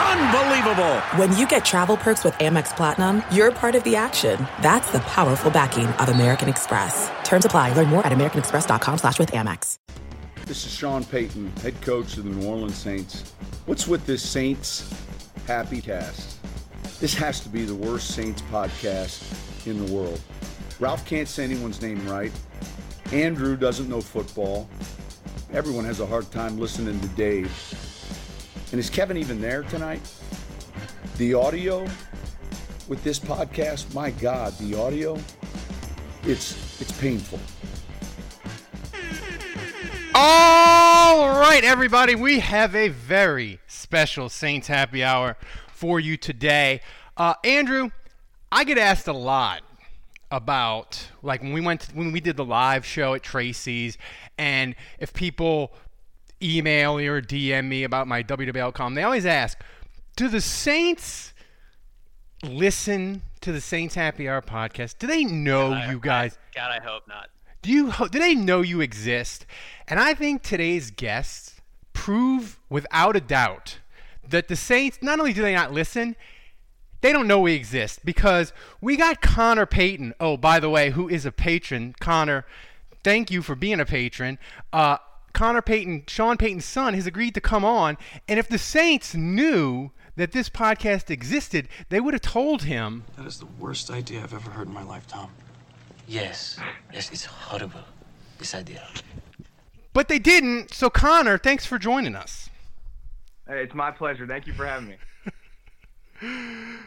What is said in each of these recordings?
Unbelievable! When you get travel perks with Amex Platinum, you're part of the action. That's the powerful backing of American Express. Terms apply. Learn more at americanexpress.com slash with Amex. This is Sean Payton, head coach of the New Orleans Saints. What's with this Saints happy cast? This has to be the worst Saints podcast in the world. Ralph can't say anyone's name right. Andrew doesn't know football. Everyone has a hard time listening to Dave. And is Kevin even there tonight? The audio with this podcast, my God, the audio, it's it's painful. All right, everybody, we have a very special Saints happy hour for you today. Uh, Andrew, I get asked a lot about like when we went to, when we did the live show at Tracy's, and if people email me or DM me about my WWL.com, they always ask, do the Saints listen to the Saints Happy Hour podcast? Do they know God, you guys? God, I hope not. Do you do they know you exist? And I think today's guests prove without a doubt that the Saints not only do they not listen, they don't know we exist because we got Connor Payton. Oh, by the way, who is a patron? Connor, thank you for being a patron. Uh, Connor Payton, Sean Payton's son, has agreed to come on. And if the Saints knew that this podcast existed, they would have told him. That is the worst idea I've ever heard in my life, Tom. Yes, yes, it's horrible, this idea. But they didn't. So, Connor, thanks for joining us. Hey, it's my pleasure. Thank you for having me.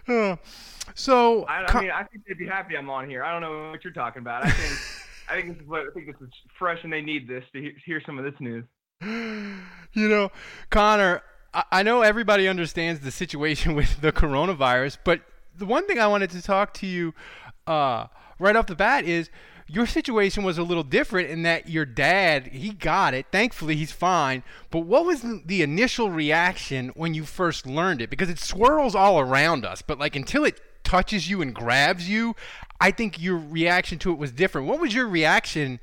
Uh, so, I, I mean, I think they'd be happy I'm on here. I don't know what you're talking about. I think, I think this is I think this is fresh, and they need this to he- hear some of this news. you know, Connor, I, I know everybody understands the situation with the coronavirus, but the one thing I wanted to talk to you uh, right off the bat is your situation was a little different in that your dad he got it. Thankfully he's fine. But what was the initial reaction when you first learned it? Because it swirls all around us but like until it touches you and grabs you i think your reaction to it was different what was your reaction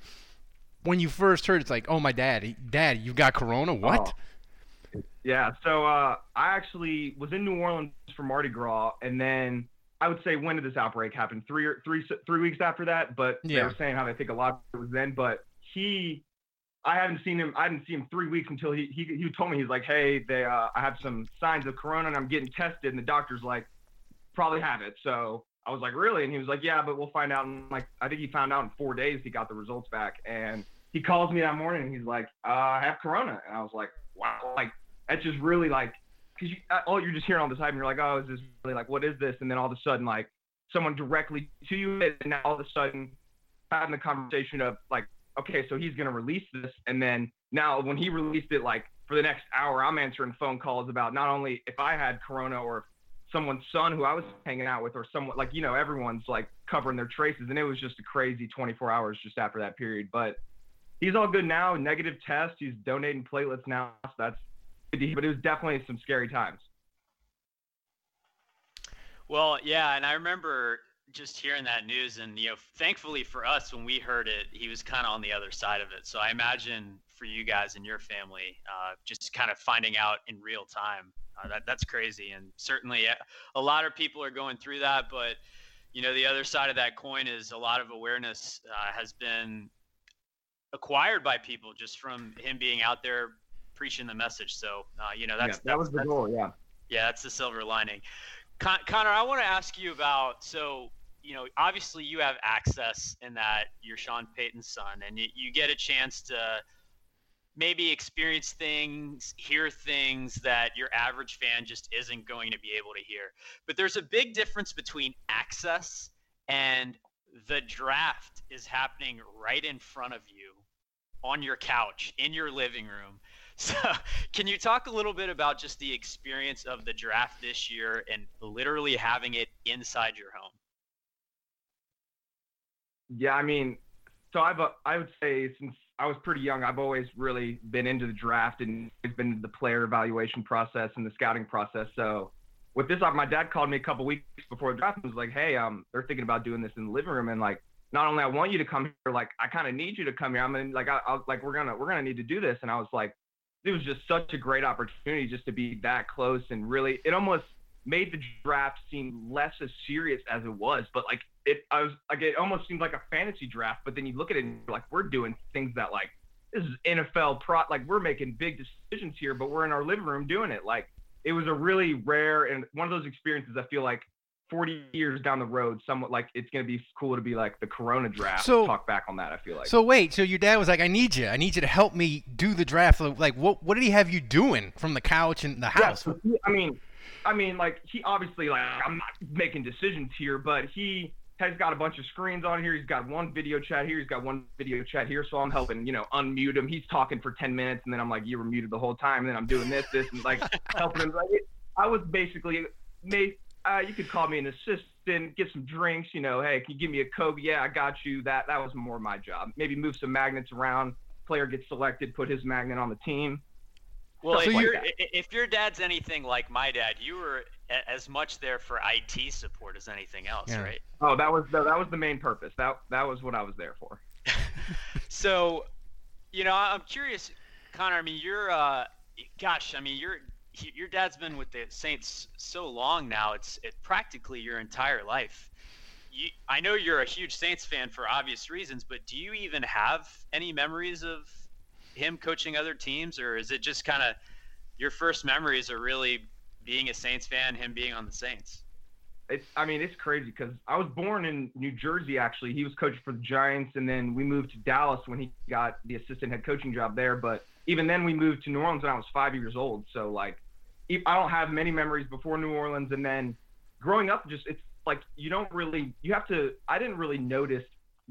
when you first heard it's like oh my dad dad you got corona what oh. yeah so uh, i actually was in new orleans for mardi gras and then I would say when did this outbreak happen? Three or three three weeks after that. But yeah. they were saying how they think a lot of it was then. But he, I haven't seen him. I didn't see him three weeks until he he, he told me he's like, hey, they uh, I have some signs of corona and I'm getting tested, and the doctor's like, probably have it. So I was like, really? And he was like, yeah, but we'll find out. In like I think he found out in four days he got the results back, and he calls me that morning and he's like, uh, I have corona, and I was like, wow, like that's just really like because you, uh, you're just hearing all the time, And you're like, oh, is this really like, what is this? And then all of a sudden, like, someone directly to you, and now all of a sudden, having the conversation of like, okay, so he's gonna release this, and then now when he released it, like for the next hour, I'm answering phone calls about not only if I had corona or someone's son who I was hanging out with, or someone like you know, everyone's like covering their traces, and it was just a crazy 24 hours just after that period, but. He's all good now. Negative test. He's donating platelets now. So that's good but it was definitely some scary times. Well, yeah, and I remember just hearing that news, and you know, thankfully for us, when we heard it, he was kind of on the other side of it. So I imagine for you guys and your family, uh, just kind of finding out in real time, uh, that that's crazy, and certainly uh, a lot of people are going through that. But you know, the other side of that coin is a lot of awareness uh, has been acquired by people just from him being out there preaching the message. So, uh, you know, that's yeah, that was the goal. Yeah. Yeah, that's the silver lining. Con- Connor, I want to ask you about so you know obviously you have access in that you're Sean Payton's son, and you, you get a chance to maybe experience things, hear things that your average fan just isn't going to be able to hear. But there's a big difference between access and the draft is happening right in front of you on your couch in your living room so, can you talk a little bit about just the experience of the draft this year and literally having it inside your home? Yeah, I mean, so I've uh, I would say since I was pretty young. I've always really been into the draft and it's been the player evaluation process and the scouting process. So with this, my dad called me a couple weeks before the draft and was like, "Hey, um, they're thinking about doing this in the living room, and like, not only I want you to come here, like, I kind of need you to come here. I'm mean, like, I, I like, we're gonna, we're gonna need to do this." And I was like, it was just such a great opportunity just to be that close and really, it almost made the draft seem less as serious as it was. But like, it, I was like, it almost seemed like a fantasy draft. But then you look at it and like, we're doing things that like, this is NFL pro, like we're making big decisions here, but we're in our living room doing it. Like it was a really rare and one of those experiences I feel like 40 years down the road, somewhat like it's going to be cool to be like the Corona draft. So talk back on that. I feel like. So wait, so your dad was like, "I need you. I need you to help me do the draft." Like, what? What did he have you doing from the couch in the house? Yeah, I mean, I mean, like he obviously like I'm not making decisions here, but he has got a bunch of screens on here. He's got one video chat here. He's got one video chat here. So I'm helping, you know, unmute him. He's talking for 10 minutes, and then I'm like, you were muted the whole time. And then I'm doing this, this, and like helping him. Like, I was basically made. Uh, you could call me an assistant, get some drinks. You know, hey, can you give me a coke? Yeah, I got you. That that was more my job. Maybe move some magnets around. Player gets selected, put his magnet on the team. Well, if, like if your dad's anything like my dad, you were as much there for IT support as anything else, yeah. right? Oh, that was that was the main purpose. That that was what I was there for. so, you know, I'm curious, Connor. I mean, you're, uh, gosh, I mean, you're your dad's been with the Saints so long now. It's it practically your entire life. You, I know you're a huge Saints fan for obvious reasons, but do you even have any memories of him coaching other teams, or is it just kind of your first memories are really being a Saints fan, him being on the Saints? It's, I mean, it's crazy because I was born in New Jersey. Actually, he was coaching for the Giants, and then we moved to Dallas when he got the assistant head coaching job there. But even then, we moved to New Orleans when I was five years old. So like, I don't have many memories before New Orleans, and then growing up, just it's like you don't really, you have to. I didn't really notice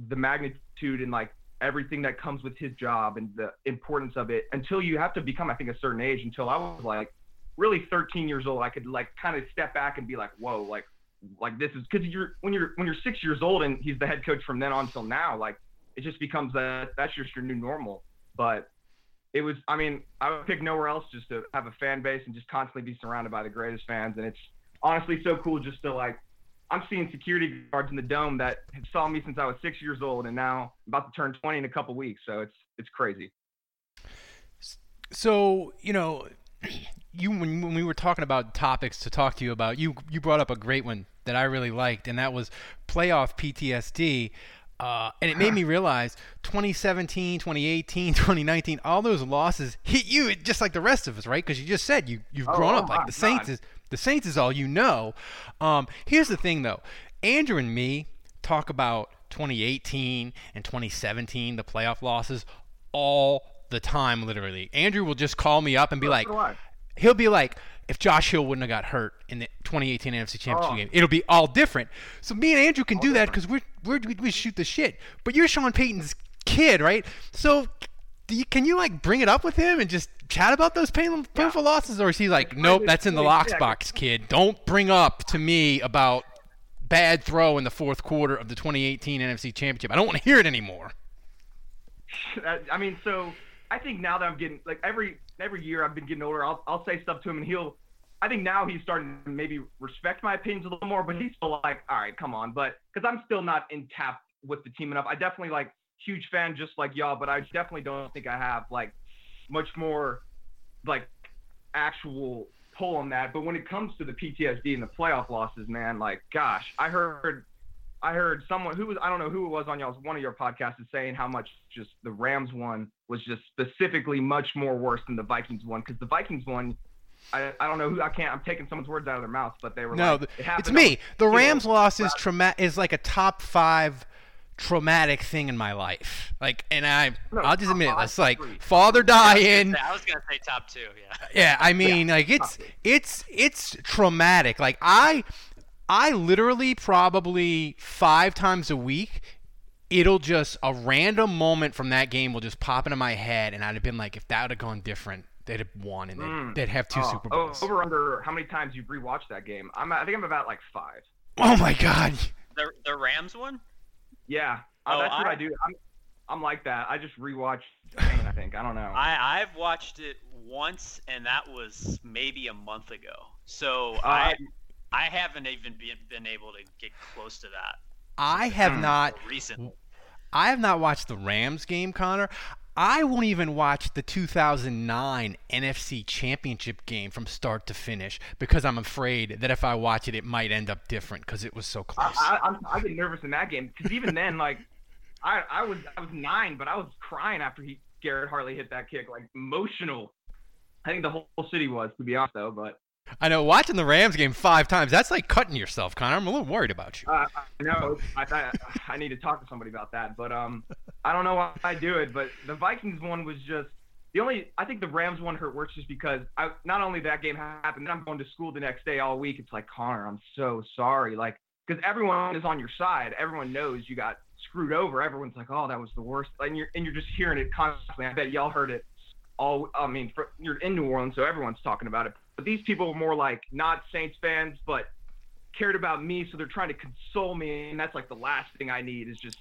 the magnitude and like everything that comes with his job and the importance of it until you have to become, I think, a certain age. Until I was like really 13 years old, I could like kind of step back and be like, whoa, like like this is because you're when you're when you're six years old and he's the head coach from then on till now, like it just becomes that that's just your new normal. But it was, I mean, I would pick nowhere else just to have a fan base and just constantly be surrounded by the greatest fans. And it's honestly so cool just to like I'm seeing security guards in the dome that have saw me since I was six years old, and now I'm about to turn 20 in a couple weeks. So it's it's crazy. So you know, you when, when we were talking about topics to talk to you about, you you brought up a great one that I really liked, and that was playoff PTSD. Uh, and it made me realize 2017, 2018, 2019, all those losses hit you just like the rest of us, right? Because you just said you you've oh, grown oh, up like the Saints God. is the Saints is all you know. Um, here's the thing, though. Andrew and me talk about 2018 and 2017, the playoff losses, all the time, literally. Andrew will just call me up and be like, he'll be like, if Josh Hill wouldn't have got hurt in the 2018 NFC Championship oh. game, it'll be all different. So me and Andrew can all do different. that because we're, we're we shoot the shit. But you're Sean Payton's kid, right? So you, can you like bring it up with him and just chat about those pain, painful yeah. losses, or is he like, nope, that's in the locks box, kid. Don't bring up to me about bad throw in the fourth quarter of the 2018 NFC Championship. I don't want to hear it anymore. I mean, so I think now that I'm getting like every every year I've been getting older, I'll I'll say stuff to him and he'll. I think now he's starting to maybe respect my opinions a little more, but he's still like, all right, come on, but because I'm still not in tap with the team enough. I definitely like huge fan just like y'all, but I definitely don't think I have like much more like actual pull on that. But when it comes to the PTSD and the playoff losses, man, like gosh, I heard I heard someone who was I don't know who it was on y'all's one of your podcasts is saying how much just the Rams one was just specifically much more worse than the Vikings one. Because the Vikings one I, I don't know who I can't I'm taking someone's words out of their mouth but they were no like, it it's me. the Rams loss is trauma is like a top five traumatic thing in my life. Like, and I, no, I'll just admit it. It's like father dying. I was gonna say top two. Yeah. Yeah, I mean, yeah, like it's it's it's traumatic. Like I, I literally probably five times a week. It'll just a random moment from that game will just pop into my head, and I'd have been like, if that would have gone different, they'd have won, and they'd, mm. they'd have two oh, Super Bowls. Over under how many times you've rewatched that game? I'm I think I'm about like five. Oh my god. The the Rams one. Yeah, uh, oh, that's I, what I do. I'm I'm like that. I just rewatch I think. I don't know. I I've watched it once, and that was maybe a month ago. So uh, I I haven't even been, been able to get close to that. I have hmm. not recently. I have not watched the Rams game, Connor. I won't even watch the 2009 NFC Championship game from start to finish because I'm afraid that if I watch it, it might end up different because it was so close. I, I, I get nervous in that game because even then, like, I, I was I was nine, but I was crying after he Garrett Hartley hit that kick, like emotional. I think the whole city was, to be honest, though. But I know watching the Rams game five times, that's like cutting yourself, Connor. I'm a little worried about you. Uh, I know. I, I, I need to talk to somebody about that. But um, I don't know why I do it. But the Vikings one was just the only. I think the Rams one hurt worse just because I not only that game happened, then I'm going to school the next day all week. It's like Connor, I'm so sorry. Like because everyone is on your side. Everyone knows you got screwed over. Everyone's like, oh, that was the worst. And you're and you're just hearing it constantly. I bet y'all heard it all. I mean, for, you're in New Orleans, so everyone's talking about it. But these people were more like not Saints fans, but cared about me, so they're trying to console me, and that's like the last thing I need is just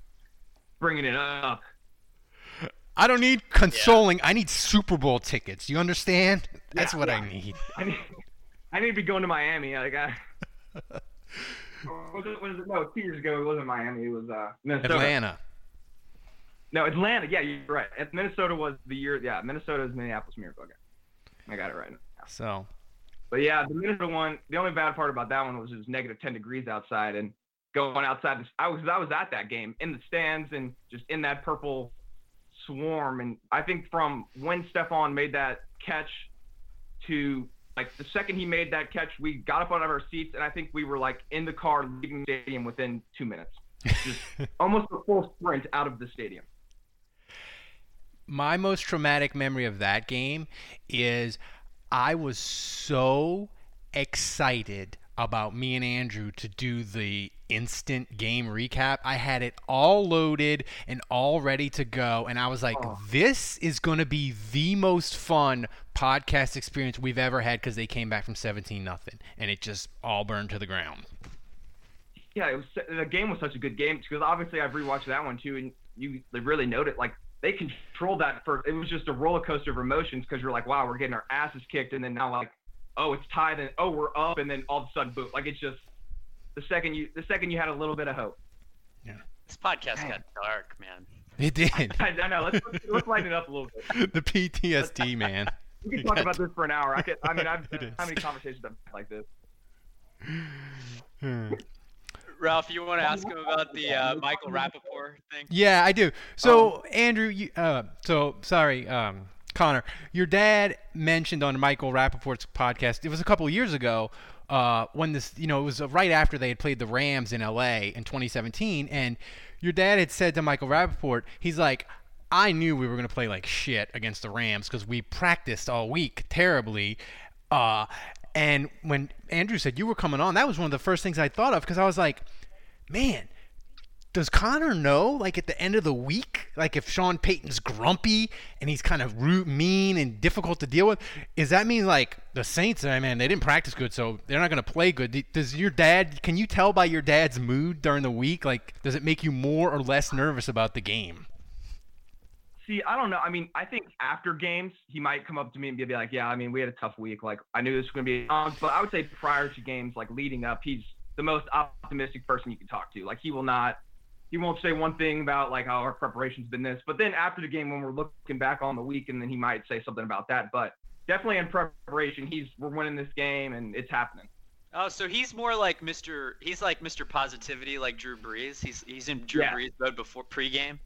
bringing it up. I don't need consoling. Yeah. I need Super Bowl tickets. You understand? That's yeah, what yeah. I need. I need. I need to be going to Miami. Like I. was it, was it, no, two years ago it wasn't Miami. It was uh, Minnesota. Atlanta. No, Atlanta. Yeah, you're right. Minnesota was the year. Yeah, Minnesota is Minneapolis Miracle. Okay. I got it right. So. But yeah, the Minnesota one. The only bad part about that one was it was negative 10 degrees outside and going outside. I was I was at that game in the stands and just in that purple swarm. And I think from when Stefon made that catch to like the second he made that catch, we got up out of our seats and I think we were like in the car leaving the stadium within two minutes. Just almost a full sprint out of the stadium my most traumatic memory of that game is I was so excited about me and Andrew to do the instant game recap. I had it all loaded and all ready to go. And I was like, oh. this is going to be the most fun podcast experience we've ever had because they came back from 17 nothing and it just all burned to the ground. Yeah, it was the game was such a good game because obviously I've rewatched that one too, and you really noted like they controlled that for it was just a roller coaster of emotions because you're like, wow, we're getting our asses kicked, and then now like, oh, it's tied, and oh, we're up, and then all of a sudden, boom, like it's just the second you the second you had a little bit of hope. Yeah. This podcast got dark, man. It did. I, I know. Let's, let's, let's lighten it up a little bit. The PTSD, man. We can talk about this for an hour. I could. I mean, I've had how many conversations like this. Hmm. Ralph, you want to ask him about the uh, Michael Rapaport thing? Yeah, I do. So, oh. Andrew, you, uh, so sorry, um, Connor, your dad mentioned on Michael Rapaport's podcast. It was a couple years ago uh, when this, you know, it was right after they had played the Rams in LA in 2017, and your dad had said to Michael Rapaport, he's like, I knew we were going to play like shit against the Rams because we practiced all week terribly. Uh, and when Andrew said you were coming on, that was one of the first things I thought of because I was like, man, does Connor know, like at the end of the week, like if Sean Payton's grumpy and he's kind of rude, mean and difficult to deal with, does that mean like the Saints? I mean, they didn't practice good, so they're not going to play good. Does your dad? Can you tell by your dad's mood during the week? Like, does it make you more or less nervous about the game? See, I don't know. I mean, I think after games, he might come up to me and be like, "Yeah, I mean, we had a tough week. Like, I knew this was going to be." but I would say prior to games, like leading up, he's the most optimistic person you can talk to. Like, he will not, he won't say one thing about like how our preparation's been this, but then after the game, when we're looking back on the week, and then he might say something about that. But definitely in preparation, he's we're winning this game and it's happening. Oh, so he's more like Mr. He's like Mr. Positivity, like Drew Brees. He's he's in Drew yeah. Brees mode before pregame.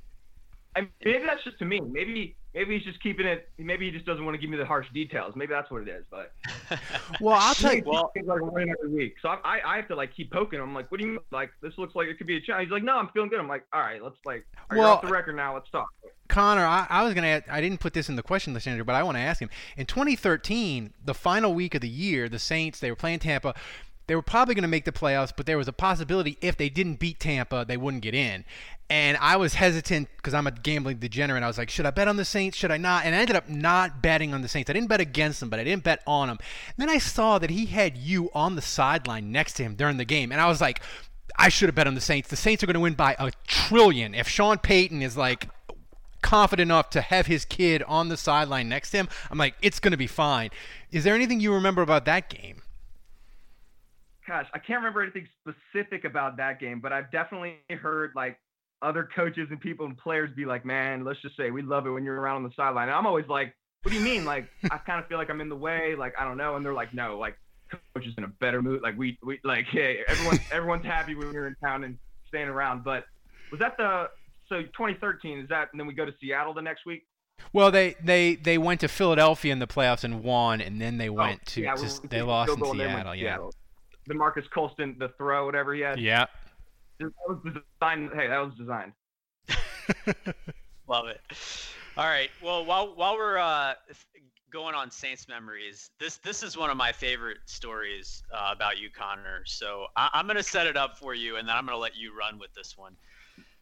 I maybe that's just to me. Maybe maybe he's just keeping it. Maybe he just doesn't want to give me the harsh details. Maybe that's what it is. But well, I'll tell you. Well, like winning every week, so I, I have to like keep poking him. I'm like, what do you mean? like? This looks like it could be a challenge. He's like, no, I'm feeling good. I'm like, all right, let's like, well, off the record now. Let's talk. Connor, I, I was gonna. Add, I didn't put this in the question list, Andrew, but I want to ask him. In 2013, the final week of the year, the Saints they were playing Tampa they were probably going to make the playoffs, but there was a possibility if they didn't beat Tampa, they wouldn't get in. And I was hesitant because I'm a gambling degenerate. I was like, should I bet on the Saints? Should I not? And I ended up not betting on the Saints. I didn't bet against them, but I didn't bet on them. And then I saw that he had you on the sideline next to him during the game. And I was like, I should have bet on the Saints. The Saints are going to win by a trillion. If Sean Payton is like confident enough to have his kid on the sideline next to him. I'm like, it's going to be fine. Is there anything you remember about that game? Gosh, I can't remember anything specific about that game, but I've definitely heard like other coaches and people and players be like, "Man, let's just say we love it when you're around on the sideline." And I'm always like, "What do you mean? Like, I kind of feel like I'm in the way. Like, I don't know." And they're like, "No, like, coach is in a better mood. Like, we, we, like, hey, everyone, everyone's happy when you're in town and staying around." But was that the so 2013? Is that and then we go to Seattle the next week? Well, they, they, they went to Philadelphia in the playoffs and won, and then they oh, went oh, to, yeah, to they lost in Seattle. Yeah. Seattle. The Marques Colston, the throw, whatever he had. Yeah. That was designed. Hey, that was designed. Love it. All right. Well, while while we're uh, going on Saints memories, this this is one of my favorite stories uh, about you, Connor. So I, am going to set it up for you, and then I'm going to let you run with this one.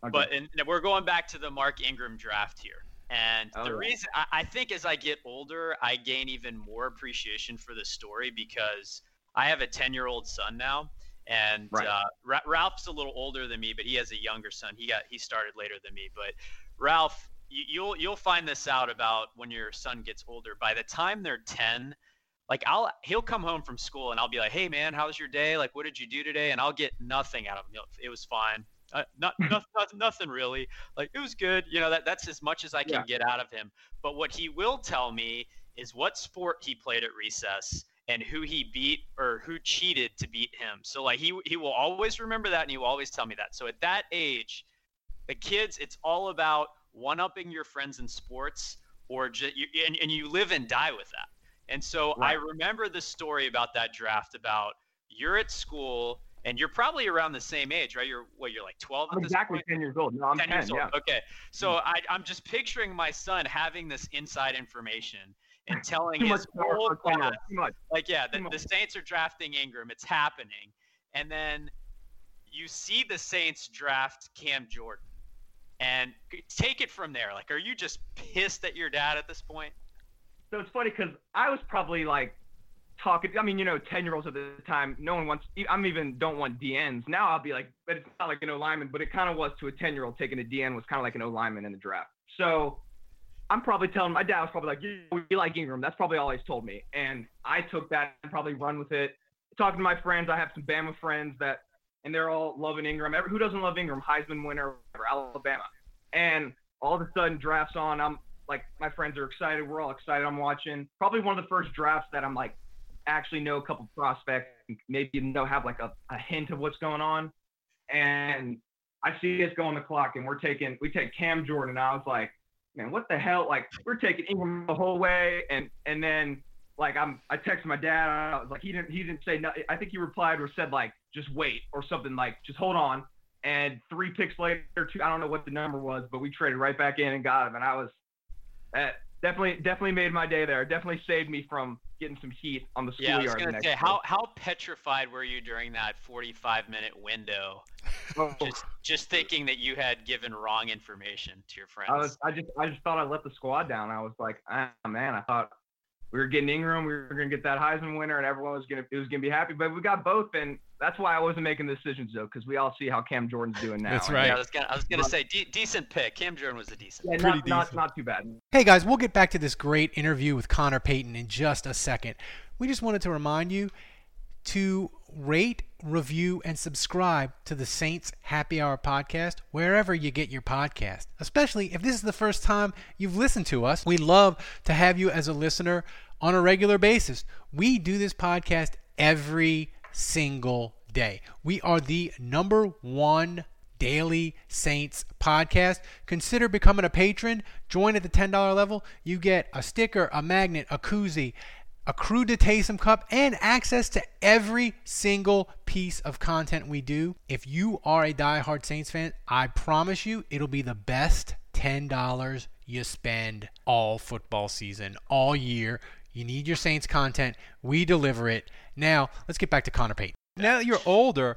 Okay. But and we're going back to the Mark Ingram draft here. And oh, the reason I, I, think as I get older, I gain even more appreciation for the story because I have a 10 year old son now. And right. uh, Ra- Ralph's a little older than me, but he has a younger son. He got he started later than me. But Ralph, you, you'll you'll find this out about when your son gets older. By the time they're 10, like I'll he'll come home from school and I'll be like, "Hey man, how was your day? Like, what did you do today?" And I'll get nothing out of him. It was fine. Uh, not, not, not, nothing really. Like it was good. You know that that's as much as I can yeah. get out of him. But what he will tell me is what sport he played at recess and who he beat or who cheated to beat him. So like he he will always remember that and he will always tell me that. So at that age, the kids, it's all about one upping your friends in sports or just you, and, and you live and die with that. And so right. I remember the story about that draft about you're at school and you're probably around the same age, right? You're what? You're like 12 I'm exactly point? 10 years old. No, I'm 10, 10 years old. Yeah. Okay, so mm. I, I'm just picturing my son having this inside information and telling his whole class, like, yeah, the, the Saints are drafting Ingram. It's happening, and then you see the Saints draft Cam Jordan, and take it from there. Like, are you just pissed at your dad at this point? So it's funny because I was probably like talking. I mean, you know, ten year olds at the time, no one wants. I'm even don't want DNs. Now I'll be like, but it's not like an O lineman, but it kind of was to a ten year old taking a DN was kind of like an O lineman in the draft. So I'm probably telling my dad was probably like, yeah, we like Ingram. That's probably all he's told me, and I took that and probably run with it. Talking to my friends, I have some Bama friends that, and they're all loving Ingram. Who doesn't love Ingram? Heisman winner, Alabama, and all of a sudden drafts on. I'm like, my friends are excited. We're all excited. I'm watching. Probably one of the first drafts that I'm like actually know a couple prospects, maybe know have like a, a hint of what's going on. And I see us go on the clock and we're taking we take Cam Jordan. I was like, man, what the hell? Like we're taking Ingram the whole way and and then like I'm I texted my dad I was like he didn't he didn't say no I think he replied or said like just wait or something like just hold on. And three picks later, two I don't know what the number was, but we traded right back in and got him. And I was that definitely definitely made my day there. Definitely saved me from getting some heat on the schoolyard. Yeah, I was gonna say, how how petrified were you during that 45 minute window? Oh. Just just thinking that you had given wrong information to your friends. I was I just I just thought I let the squad down. I was like, ah man, I thought we were getting Ingram, we were gonna get that Heisman winner, and everyone was gonna it was gonna be happy. But we got both, and that's why I wasn't making the decisions though, because we all see how Cam Jordan's doing now. That's right. Yeah, I was gonna, I was gonna say de- decent pick. Cam Jordan was a decent. Yeah, not, not, not too bad. Hey guys, we'll get back to this great interview with Connor Payton in just a second. We just wanted to remind you to rate, review, and subscribe to the Saints Happy Hour podcast wherever you get your podcast. Especially if this is the first time you've listened to us. We love to have you as a listener on a regular basis. We do this podcast every single day. We are the number one daily Saints podcast. Consider becoming a patron. Join at the $10 level. You get a sticker, a magnet, a koozie, a Krewe De Taysom Cup, and access to every single piece of content we do. If you are a die-hard Saints fan, I promise you it'll be the best $10 you spend all football season, all year. You need your Saints content. We deliver it. Now, let's get back to Connor Payton. Now that you're older,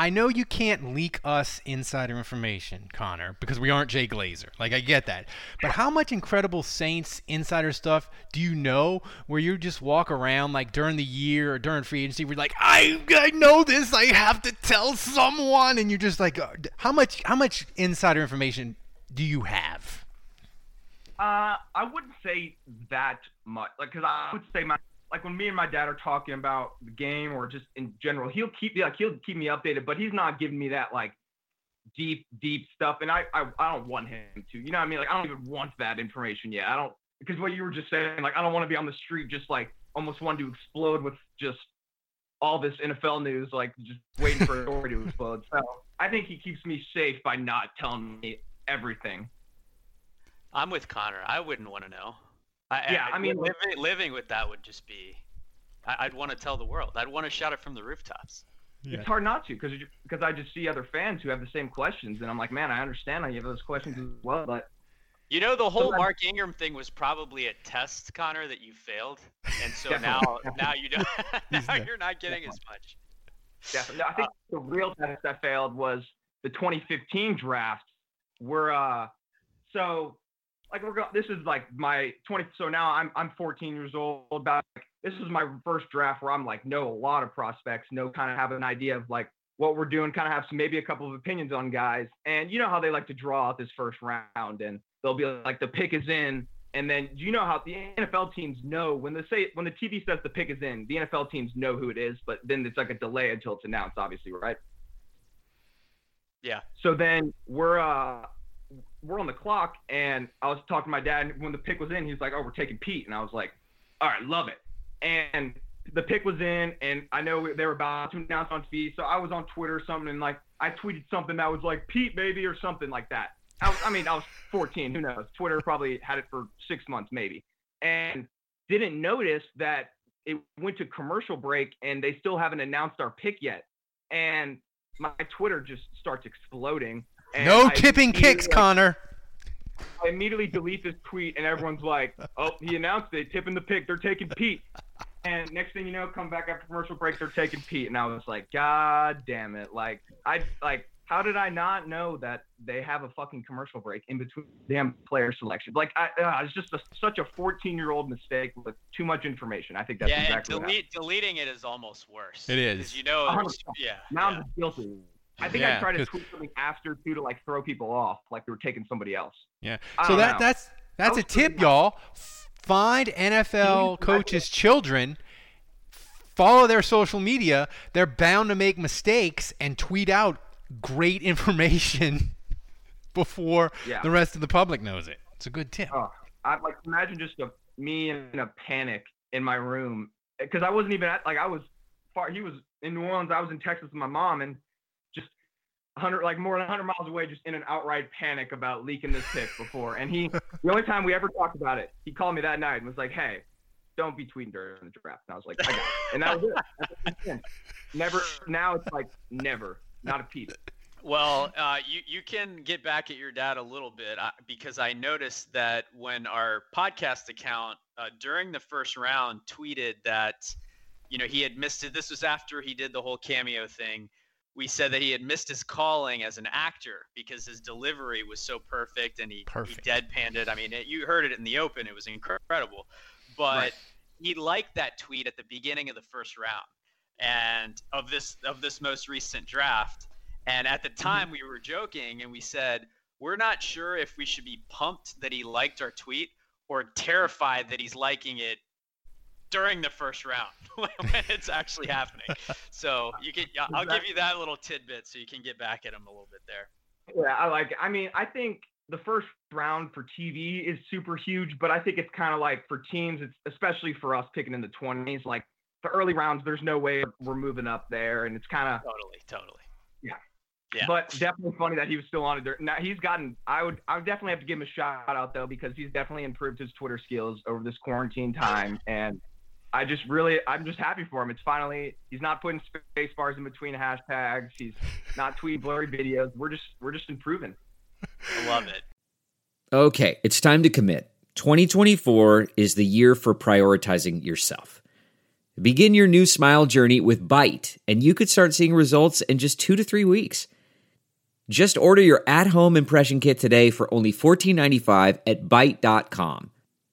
I know you can't leak us insider information, Connor, because we aren't Jay Glazer. Like, I get that. But how much incredible Saints insider stuff do you know where you just walk around, like, during the year or during free agency, you're like, I, I know this, I have to tell someone, and you're just like, uh, how much, how much insider information do you have? Uh, I wouldn't say that much, like, cause I would say my like when me and my dad are talking about the game or just in general, he'll keep like he'll keep me updated, but he's not giving me that like deep, deep stuff. And I, I, I don't want him to. You know what I mean? Like I don't even want that information yet. I don't because what you were just saying, like I don't want to be on the street just like almost wanting to explode with just all this NFL news, like just waiting for a story to explode. So I think he keeps me safe by not telling me everything. I'm with Connor. I wouldn't want to know. I, yeah, I, I mean, living, living, with that would just be. I, would want to tell the world. I'd want to shout it from the rooftops. Yeah. It's hard not to because because I just see other fans who have the same questions, and I'm like, man, I understand I have those questions as well, but. You know, the whole Mark Ingram thing was probably a test, Connor, that you failed, and so now now you don't now you're not getting as much. Definitely. I think uh, the real test that failed was the 2015 draft, where uh, so like we're going this is like my 20 so now i'm i'm 14 years old about like, this is my first draft where i'm like know a lot of prospects know kind of have an idea of like what we're doing kind of have some maybe a couple of opinions on guys and you know how they like to draw out this first round and they'll be like the pick is in and then you know how the NFL teams know when they say when the TV says the pick is in, the NFL teams know who it is, but then it's like a delay until it's announced, obviously, right? Yeah. So then we're uh we're on the clock, and I was talking to my dad. And when the pick was in, he was like, "Oh, we're taking Pete," and I was like, "All right, love it." And the pick was in, and I know they were about to announce on TV, so I was on Twitter or something, and like I tweeted something that was like Pete, baby, or something like that. I, was, I mean, I was 14. Who knows? Twitter probably had it for six months, maybe, and didn't notice that it went to commercial break, and they still haven't announced our pick yet. And my Twitter just starts exploding. No I tipping kicks, like, Connor. I immediately delete this tweet, and everyone's like, "Oh, he announced it, tipping the pick. They're taking Pete." And next thing you know, come back after commercial break, they're taking Pete, and I was like, "God damn it!" Like, I like, how did I not know that they have a fucking commercial break in between damn player selection? Like, I, uh, it's just a, such a 14-year-old mistake with too much information. I think that's yeah, exactly. Yeah, delete, deleting it is almost worse. It is. You know, yeah. Now yeah. I'm guilty. I think yeah, I tried to tweet something after too to like throw people off, like they were taking somebody else. Yeah. So that know. that's that's a tip, y'all. Find NFL coaches' children. Follow their social media. They're bound to make mistakes and tweet out great information before yeah. the rest of the public knows it. It's a good tip. Oh, I like imagine just a, me in a panic in my room because I wasn't even at like I was far. He was in New Orleans. I was in Texas with my mom, and 100 like more than 100 miles away just in an outright panic about leaking this pick before. And he the only time we ever talked about it he called me that night and was like hey don't be tweeting during the draft. And i was like i got it. And that was it. Never now it's like never. Not a peep. Well, uh, you you can get back at your dad a little bit uh, because I noticed that when our podcast account uh, during the first round tweeted that, you know, he had missed it. This was after he did the whole cameo thing we said that he had missed his calling as an actor because his delivery was so perfect and he, perfect. he deadpanned it. I mean, it, you heard it in the open; it was incredible. But right. he liked that tweet at the beginning of the first round and of this of this most recent draft. And at the mm-hmm. time, we were joking and we said we're not sure if we should be pumped that he liked our tweet or terrified that he's liking it during the first round when it's actually happening. So you can, I'll give you that little tidbit so you can get back at him a little bit there. Yeah, I like. I mean, I think the first round for TV is super huge, but I think it's kind of like for teams, it's especially for us picking in the 20s. Like the early rounds, there's no way we're moving up there, and it's kind of totally, totally. Yeah. Yeah. But definitely funny that he was still on it. Now he's gotten. I would. I would definitely have to give him a shout out though because he's definitely improved his Twitter skills over this quarantine time, and I just really, I'm just happy for him. It's finally, he's not putting space bars in between hashtags. He's not tweeting blurry videos. We're just, we're just improving. I love it. Okay, it's time to commit. 2024 is the year for prioritizing yourself. Begin your new smile journey with Byte, and you could start seeing results in just two to three weeks. Just order your at home impression kit today for only $14.95 at Byte.com.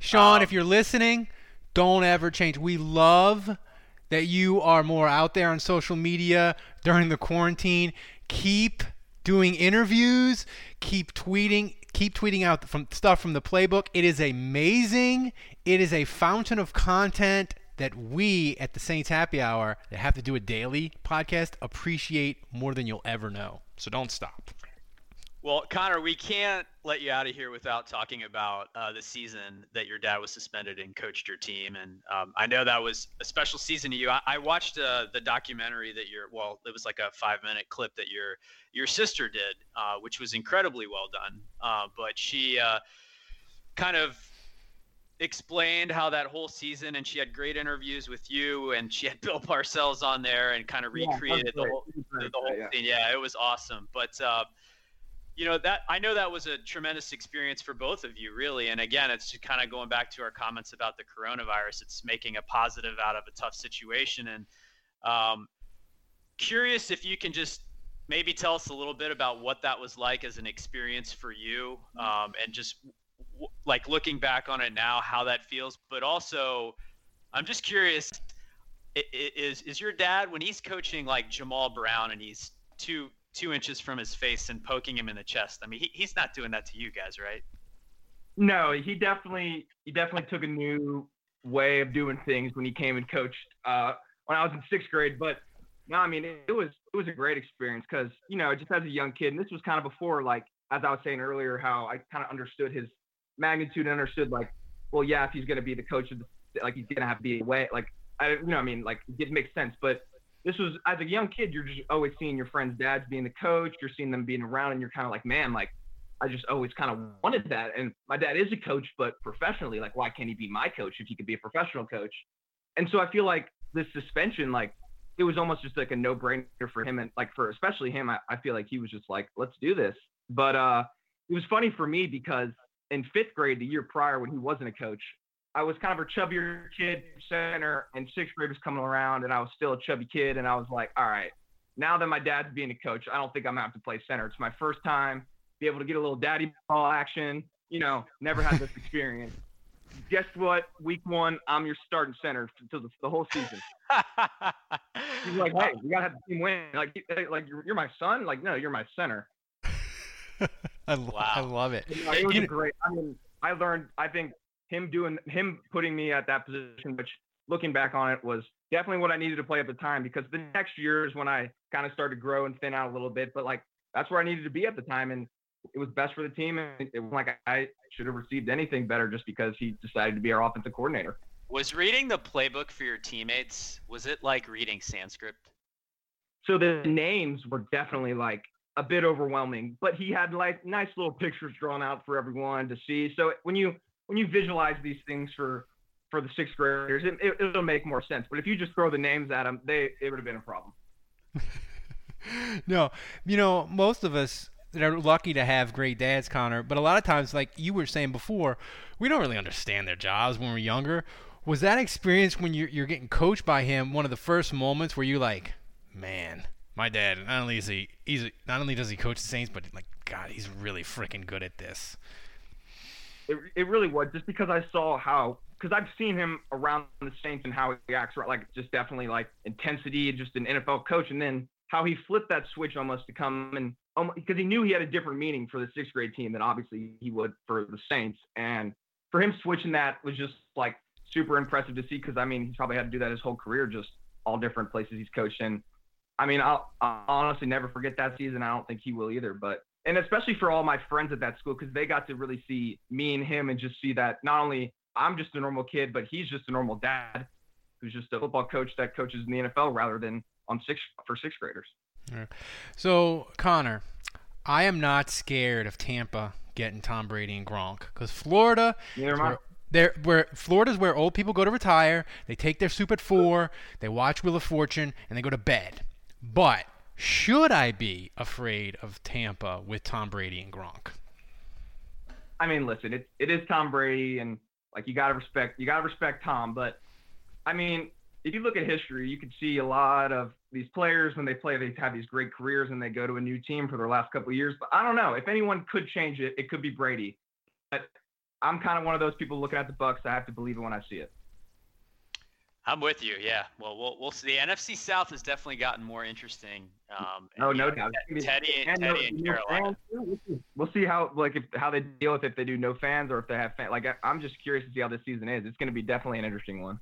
Sean, um, if you're listening, don't ever change. We love that you are more out there on social media during the quarantine. Keep doing interviews, keep tweeting, keep tweeting out from stuff from the playbook. It is amazing. It is a fountain of content that we at the Saints Happy Hour that have to do a daily podcast appreciate more than you'll ever know. So don't stop. Well, Connor, we can't let you out of here without talking about uh, the season that your dad was suspended and coached your team. And um, I know that was a special season to you. I, I watched uh, the documentary that your well, it was like a five minute clip that your your sister did, uh, which was incredibly well done. Uh, but she uh, kind of explained how that whole season, and she had great interviews with you, and she had Bill Parcells on there, and kind of recreated yeah, the whole the, the whole yeah. thing. Yeah, it was awesome. But uh, you know that I know that was a tremendous experience for both of you, really. And again, it's kind of going back to our comments about the coronavirus. It's making a positive out of a tough situation. And um, curious if you can just maybe tell us a little bit about what that was like as an experience for you, um, and just w- like looking back on it now, how that feels. But also, I'm just curious: is is your dad when he's coaching like Jammal Brown and he's two two inches from his face and poking him in the chest. I mean, he, he's not doing that to you guys, right? No, he definitely he definitely took a new way of doing things when he came and coached uh, when I was in sixth grade. But no, I mean it, it was it was a great experience because you know just as a young kid, and this was kind of before like as I was saying earlier, how I kind of understood his magnitude and understood like, well, yeah, if he's to be the coach of the like he's to have to be away. Like I you know I mean like it makes sense, but this was as a young kid, you're just always seeing your friends' dads being the coach. You're seeing them being around, and you're kind of like, man, like I just always kind of wanted that. And my dad is a coach, but professionally, like, why can't he be my coach if he could be a professional coach? And so I feel like this suspension, like, it was almost just like a no brainer for him. And like, for especially him, I, I feel like he was just like, let's do this. But uh, it was funny for me because in fifth grade, the year prior, when he wasn't a coach, I was kind of a chubbier kid center, and sixth grade was coming around, and I was still a chubby kid. And I was like, all right, now that my dad's being a coach, I don't think I'm gonna have to play center. It's my first time, be able to get a little daddy ball action. You know, never had this experience. Guess what? Week one, I'm your starting center until the, the whole season. He's like, hey, we gotta have the team win. Like, like you're, you're my son. Like, no, you're my center. I, wow. I love it. You know, it was you great. I mean, I learned. I think him doing him putting me at that position, which looking back on it was definitely what I needed to play at the time because the mm. next year is when I kind of started to grow and thin out a little bit. But like that's where I needed to be at the time, and it was best for the team. And it was like I should have received anything better just because he decided to be our offensive coordinator. Was reading the playbook for your teammates was it like reading Sanskrit? So the names were definitely like a bit overwhelming, but he had like nice little pictures drawn out for everyone to see. So when you when you visualize these things for for the sixth graders, it, it, will make more sense. But if you just throw the names at them, they it would have been a problem. no, you know, most of us that are lucky to have great dads, Connor. But a lot of times, like you were saying before, we don't really understand their jobs when we're younger. Was that experience when you're, you're getting coached by him one of the first moments where you like, man, my dad not only is he he's not only does he coach the Saints, but like God, he's really freaking good at this. It, it really was just because I saw how because I've seen him around the Saints and how he acts, right? like just definitely like intensity, just an NFL coach, and then how he flipped that switch almost to come and um, because he knew he had a different meaning for the sixth grade team than obviously he would for the Saints, and for him switching that was just like super impressive to see because I mean he's probably had to do that his whole career, just all different places he's coached in. I mean, I'll, I'll honestly never forget that season. I don't think he will either, but and especially for all my friends at that school because they got to really see me and him and just see that not only I'm just a normal kid, but he's just a normal dad who's just a football coach that coaches in the NFL rather than on six for sixth graders. So Connor, I am not scared of Tampa getting Tom Brady and Gronk because Florida. Neither am I. They're, where Florida's where old people go to retire. They take their soup at four. They watch Wheel of Fortune and they go to bed. But should I be afraid of Tampa with Tom Brady and Gronk? I mean, listen, it, it is Tom Brady, and like you gotta respect you gotta respect Tom. But I mean, if you look at history, you can see a lot of these players when they play, they have these great careers and they go to a new team for their last couple of years. But I don't know if anyone could change it, it could be Brady. But I'm kind of one of those people looking at the Bucs. I have to believe it when I see it. I'm with you. Yeah. Well, we'll we'll see. The NFC South has definitely gotten more interesting. Um, no, no doubt. Teddy and, Teddy and Carolina. We'll see how like if, how they deal with it if they do no fans or if they have fans. Like I'm just curious to see how this season is. It's going to be definitely an interesting one.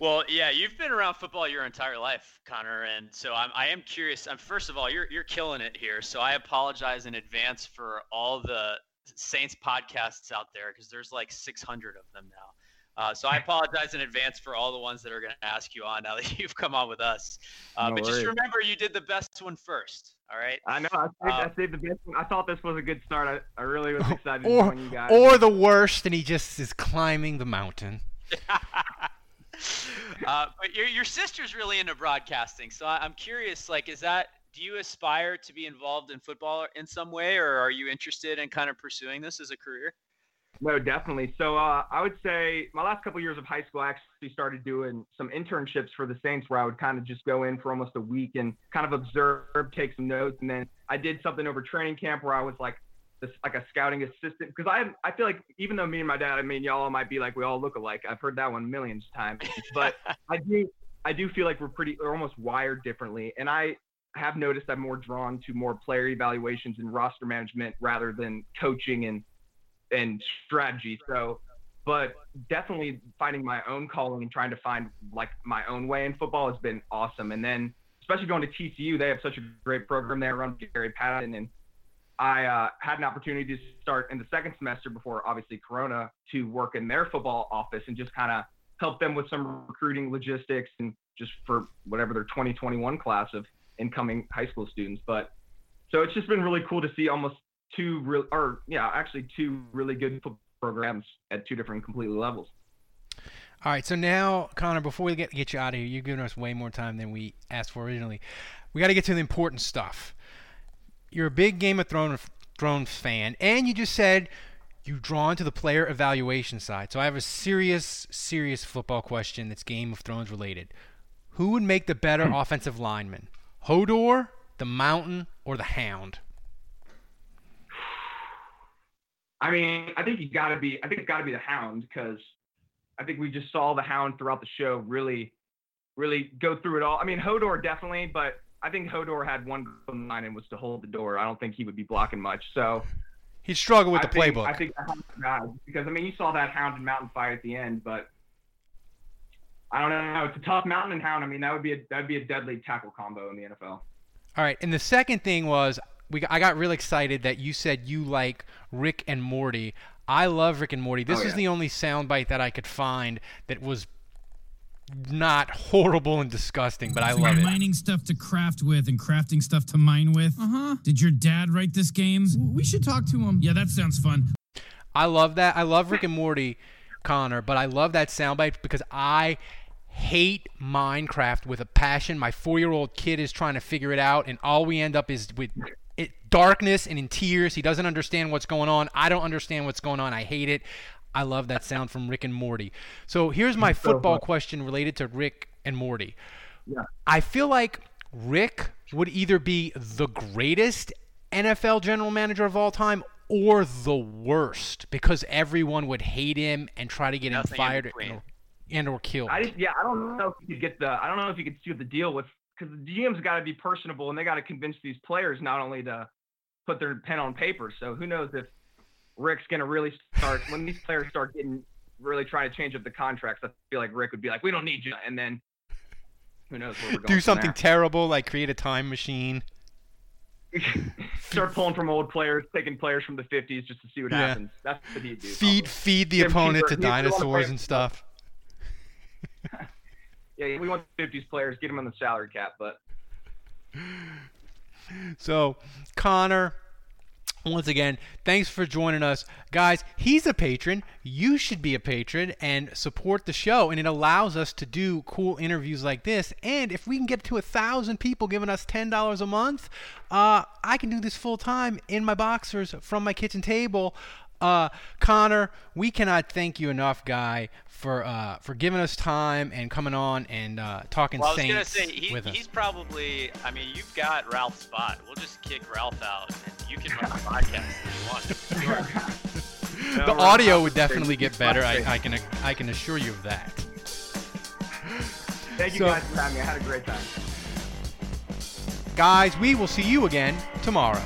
Well, yeah, you've been around football your entire life, Connor, and so I'm I am curious. I'm first of all, you're you're killing it here. So I apologize in advance for all the Saints podcasts out there because there's like 600 of them now. Uh, so I apologize in advance for all the ones that are going to ask you on now that you've come on with us. Uh, no but just remember, you did the best one first. All right. I know. I saved, um, I saved the best one. I thought this was a good start. I, I really was excited or, to join you guys. Or the worst, and he just is climbing the mountain. uh, but your your sister's really into broadcasting, so I, I'm curious. Like, is that do you aspire to be involved in football in some way, or are you interested in kind of pursuing this as a career? No, definitely. So uh, I would say my last couple years of high school, I actually started doing some internships for the Saints, where I would kind of just go in for almost a week and kind of observe, take some notes, and then I did something over training camp where I was like this, like a scouting assistant because I I feel like even though me and my dad, I mean, y'all might be like we all look alike. I've heard that one millions of times, but I do I do feel like we're pretty we're almost wired differently, and I have noticed I'm more drawn to more player evaluations and roster management rather than coaching and and strategy. So, but definitely finding my own calling and trying to find like my own way in football has been awesome. And then especially going to TCU, they have such a great program there run Gary Patterson and I uh, had an opportunity to start in the second semester before obviously Corona to work in their football office and just kind of help them with some recruiting logistics and just for whatever their 2021 class of incoming high school students. But so it's just been really cool to see almost two real, or yeah, actually two really good programs at two different completely levels. All right, so now Connor, before we get get you out of here, you've given us way more time than we asked for originally. We got to get to the important stuff. You're a big Game of Thrones Thrones fan, and you just said you're drawn to the player evaluation side. So I have a serious, serious football question that's Game of Thrones related. Who would make the better offensive lineman? Hodor, the Mountain, or the Hound? I mean, I think you got to be. I think it's got to be the Hound because I think we just saw the Hound throughout the show really, really go through it all. I mean, Hodor definitely, but I think Hodor had one goal in line and was to hold the door. I don't think he would be blocking much. So he'd struggle with I the think, playbook. I think the Hound because I mean you saw that Hound and Mountain fight at the end, but I don't know. It's a tough Mountain and Hound. I mean that would be a that'd be a deadly tackle combo in the NFL. All right, and the second thing was we I got real excited that you said you like Rick and Morty. I love Rick and Morty. This Oh, is yeah. the only soundbite that I could find that was not horrible and disgusting, but I love you're it. mining stuff to craft with and crafting stuff to mine with. Uh huh. Did your dad write this game? We should talk to him. Yeah, that sounds fun. I love that. I love Rick and Morty, Connor, but I love that soundbite because I hate Minecraft with a passion. My four-year-old kid is trying to figure it out, and all we end up is with it, darkness and in tears. He doesn't understand what's going on. I don't understand what's going on. I hate it. I love that sound from Rick and Morty. So here's my So football fun. question related to Rick and Morty. Yeah. I feel like Rick would either be the greatest NFL general manager of all time or the worst because everyone would hate him and try to get him Nothing in fired between. and, and or killed. I just yeah, I don't know if you could get the I don't know if you could see the deal with because the GM's got to be personable and they got to convince these players not only to put their pen on paper. So who knows if Rick's gonna really start when these players start getting really trying to change up the contracts. I feel like Rick would be like, "We don't need you," and then who knows where we're going. Do something terrible like create a time machine. start pulling from old players, taking players from the 50s just to see what Yeah. happens. That's what he'd do. Feed probably. feed the Give opponent to he- dinosaurs and stuff. Yeah, we want 50s players, get them on the salary cap, but So, Connor, once again, thanks for joining us. Guys, he's a patron. You should be a patron and support the show. And it allows us to do cool interviews like this. And if we can get to a thousand people giving us $10 a month, uh, I can do this full time in my boxers from my kitchen table. Uh, Connor, we cannot thank you enough, guy, for uh, for giving us time and coming on and uh, talking Well, I was gonna Saints say he, with us. he's probably. I mean, you've got Ralph's spot. We'll just kick Ralph out, and you can run the podcast if you want. the audio would definitely get better. I, I can I can assure you of that. thank you So- guys for having me. I had a great time. Guys, we will see you again tomorrow.